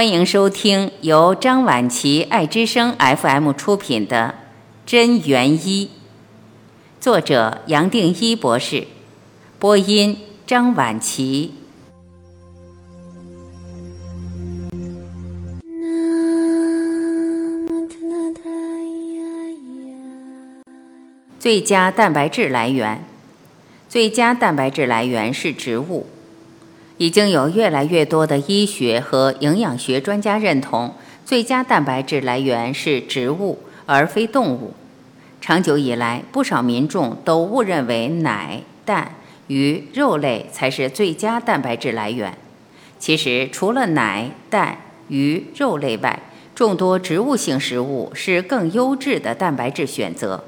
欢迎收听由张晚琪爱之声 FM 出品的《真元一》，作者杨定一博士，播音张晚琪。最佳蛋白质来源，最佳蛋白质来源是植物。已经有越来越多的医学和营养学专家认同，最佳蛋白质来源是植物而非动物。长久以来，不少民众都误认为奶、蛋、鱼、肉类才是最佳蛋白质来源。其实，除了奶、蛋、鱼、肉类外，众多植物性食物是更优质的蛋白质选择。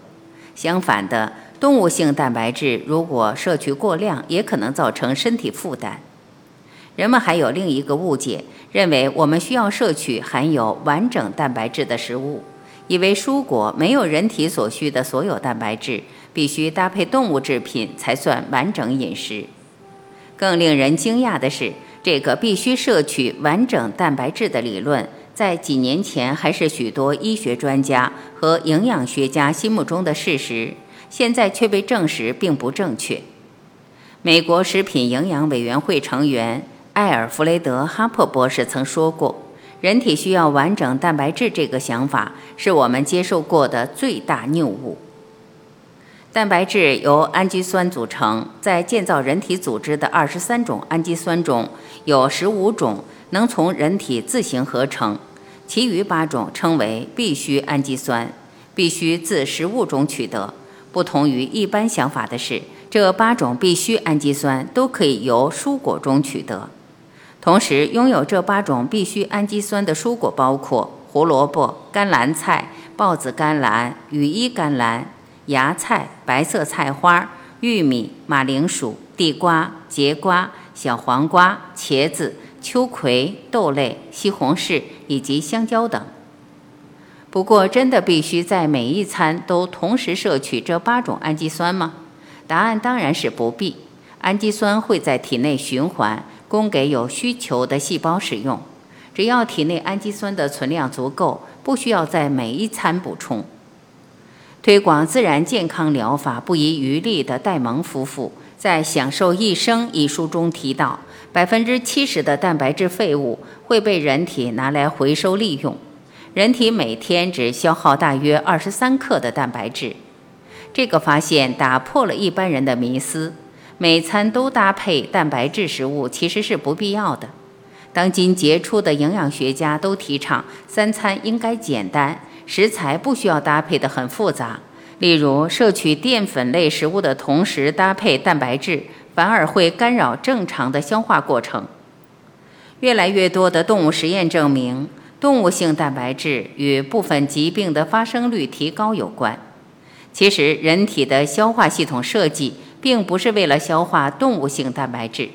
相反的，动物性蛋白质如果摄取过量，也可能造成身体负担。人们还有另一个误解，认为我们需要摄取含有完整蛋白质的食物，以为蔬果没有人体所需的所有蛋白质，必须搭配动物制品才算完整饮食。更令人惊讶的是，这个必须摄取完整蛋白质的理论，在几年前还是许多医学专家和营养学家心目中的事实，现在却被证实并不正确。美国食品营养委员会成员。艾尔弗雷德·哈珀博士曾说过：“人体需要完整蛋白质这个想法是我们接受过的最大谬误。蛋白质由氨基酸组成，在建造人体组织的二十三种氨基酸中有十五种能从人体自行合成，其余八种称为必需氨基酸，必须自食物中取得。不同于一般想法的是，这八种必需氨基酸都可以由蔬果中取得。”同时，拥有这八种必需氨基酸的蔬果包括胡萝卜、甘蓝菜、豹子甘蓝、羽衣甘蓝、芽菜、白色菜花、玉米、马铃薯、地瓜、节瓜、小黄瓜、茄子、秋葵、豆类、西红柿以及香蕉等。不过，真的必须在每一餐都同时摄取这八种氨基酸吗？答案当然是不必。氨基酸会在体内循环。供给有需求的细胞使用，只要体内氨基酸的存量足够，不需要在每一餐补充。推广自然健康疗法不遗余力的戴蒙夫妇在《享受一生》一书中提到，百分之七十的蛋白质废物会被人体拿来回收利用，人体每天只消耗大约二十三克的蛋白质。这个发现打破了一般人的迷思。每餐都搭配蛋白质食物其实是不必要的。当今杰出的营养学家都提倡三餐应该简单，食材不需要搭配的很复杂。例如，摄取淀粉类食物的同时搭配蛋白质，反而会干扰正常的消化过程。越来越多的动物实验证明，动物性蛋白质与部分疾病的发生率提高有关。其实，人体的消化系统设计。并不是为了消化动物性蛋白质。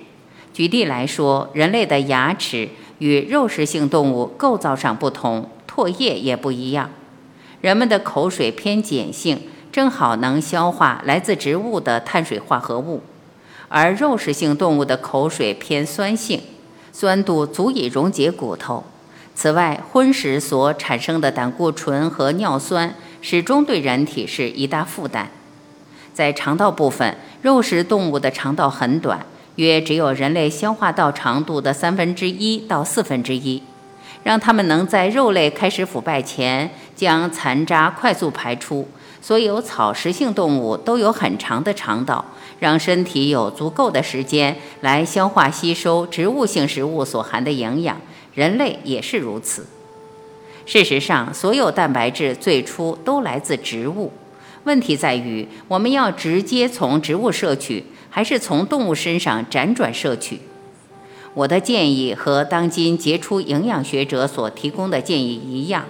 举例来说，人类的牙齿与肉食性动物构造上不同，唾液也不一样。人们的口水偏碱性，正好能消化来自植物的碳水化合物；而肉食性动物的口水偏酸性，酸度足以溶解骨头。此外，荤食所产生的胆固醇和尿酸，始终对人体是一大负担。在肠道部分，肉食动物的肠道很短，约只有人类消化道长度的三分之一到四分之一，让它们能在肉类开始腐败前将残渣快速排出。所有草食性动物都有很长的肠道，让身体有足够的时间来消化吸收植物性食物所含的营养。人类也是如此。事实上，所有蛋白质最初都来自植物。问题在于，我们要直接从植物摄取，还是从动物身上辗转摄取？我的建议和当今杰出营养学者所提供的建议一样，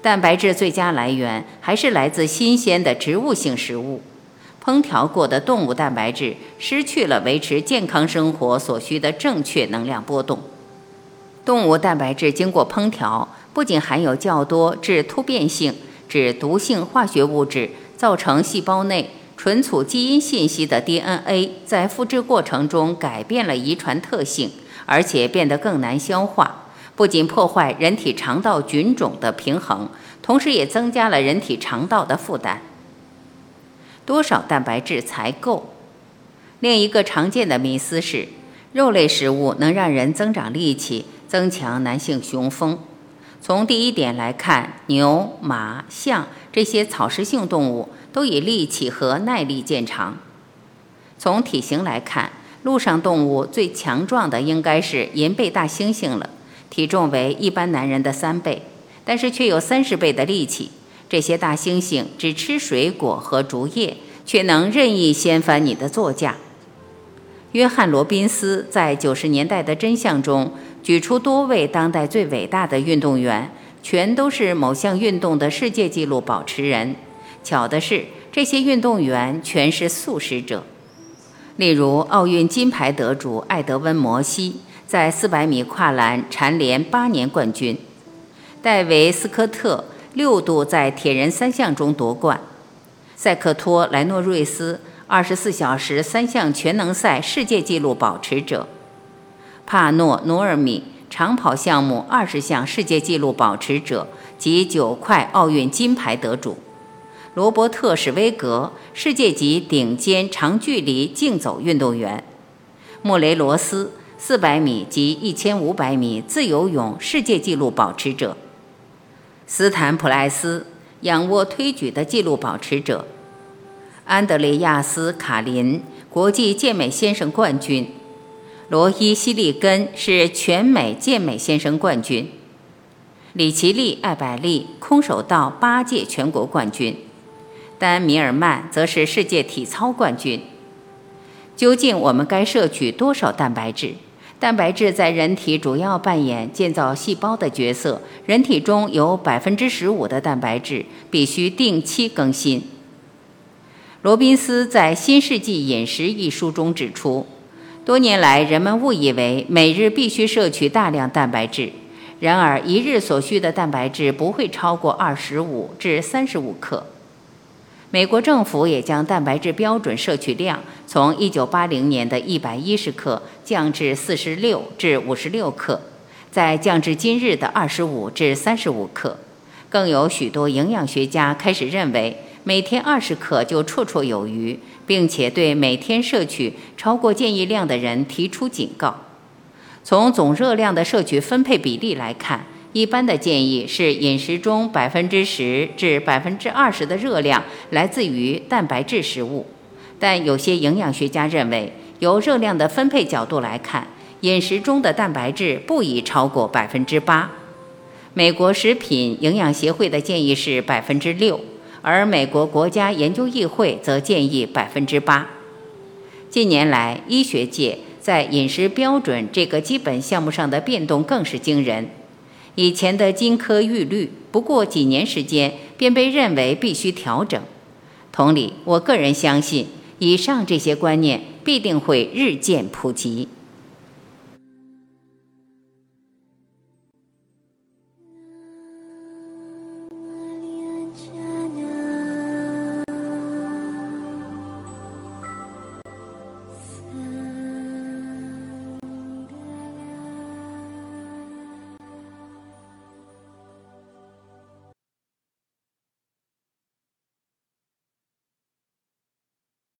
蛋白质最佳来源还是来自新鲜的植物性食物。烹调过的动物蛋白质失去了维持健康生活所需的正确能量波动。动物蛋白质经过烹调，不仅含有较多致突变性、致毒性化学物质。造成细胞内存储基因信息的 DNA 在复制过程中改变了遗传特性，而且变得更难消化，不仅破坏人体肠道菌种的平衡，同时也增加了人体肠道的负担。多少蛋白质才够？另一个常见的迷思是，肉类食物能让人增长力气，增强男性雄风。从第一点来看，牛、马、象这些草食性动物都以力气和耐力见长。从体型来看，陆上动物最强壮的应该是银背大猩猩了。体重为一般男人的三倍，但是却有三十倍的力气。这些大猩猩只吃水果和竹叶，却能任意掀翻你的座驾。约翰·罗宾斯在九十年代的真相中举出多位当代最伟大的运动员，全都是某项运动的世界纪录保持人。巧的是，这些运动员全是素食者。例如，奥运金牌得主艾德温·摩西。在400米跨栏蝉联八年冠军，戴维·斯科特六度在铁人三项中夺冠，塞克托·莱诺瑞斯24小时三项全能赛世界纪录保持者，帕诺·努尔米长跑项目20项世界纪录保持者及九块奥运金牌得主，罗伯特·史威格世界级顶尖长距离竞走运动员，莫雷罗斯。四百米及一千五百米自由泳世界纪录保持者，斯坦普莱斯仰卧推举的纪录保持者，安德烈亚斯卡林国际健美先生冠军，罗伊希利根是全美健美先生冠军，里奇利艾百利空手道八届全国冠军，丹米尔曼则是世界体操冠军。究竟我们该摄取多少蛋白质？蛋白质在人体主要扮演建造细胞的角色，人体中有百分之十五的蛋白质必须定期更新。罗宾斯在《新世纪饮食》一书中指出，多年来人们误以为每日必须摄取大量蛋白质，然而一日所需的蛋白质不会超过二十五至三十五克。美国政府也将蛋白质标准摄取量从1980年的110克降至46至56克，再降至今日的25至35克。更有许多营养学家开始认为，每天20克就绰绰有余，并且对每天摄取超过建议量的人提出警告。从总热量的摄取分配比例来看，一般的建议是，饮食中百分之十至百分之二十的热量来自于蛋白质食物，但有些营养学家认为，由热量的分配角度来看，饮食中的蛋白质不宜超过百分之八。美国食品营养协会的建议是百分之六，而美国国家研究议会则建议百分之八。近年来，医学界在饮食标准这个基本项目上的变动更是惊人。以前的金科玉律，不过几年时间便被认为必须调整。同理，我个人相信，以上这些观念必定会日渐普及。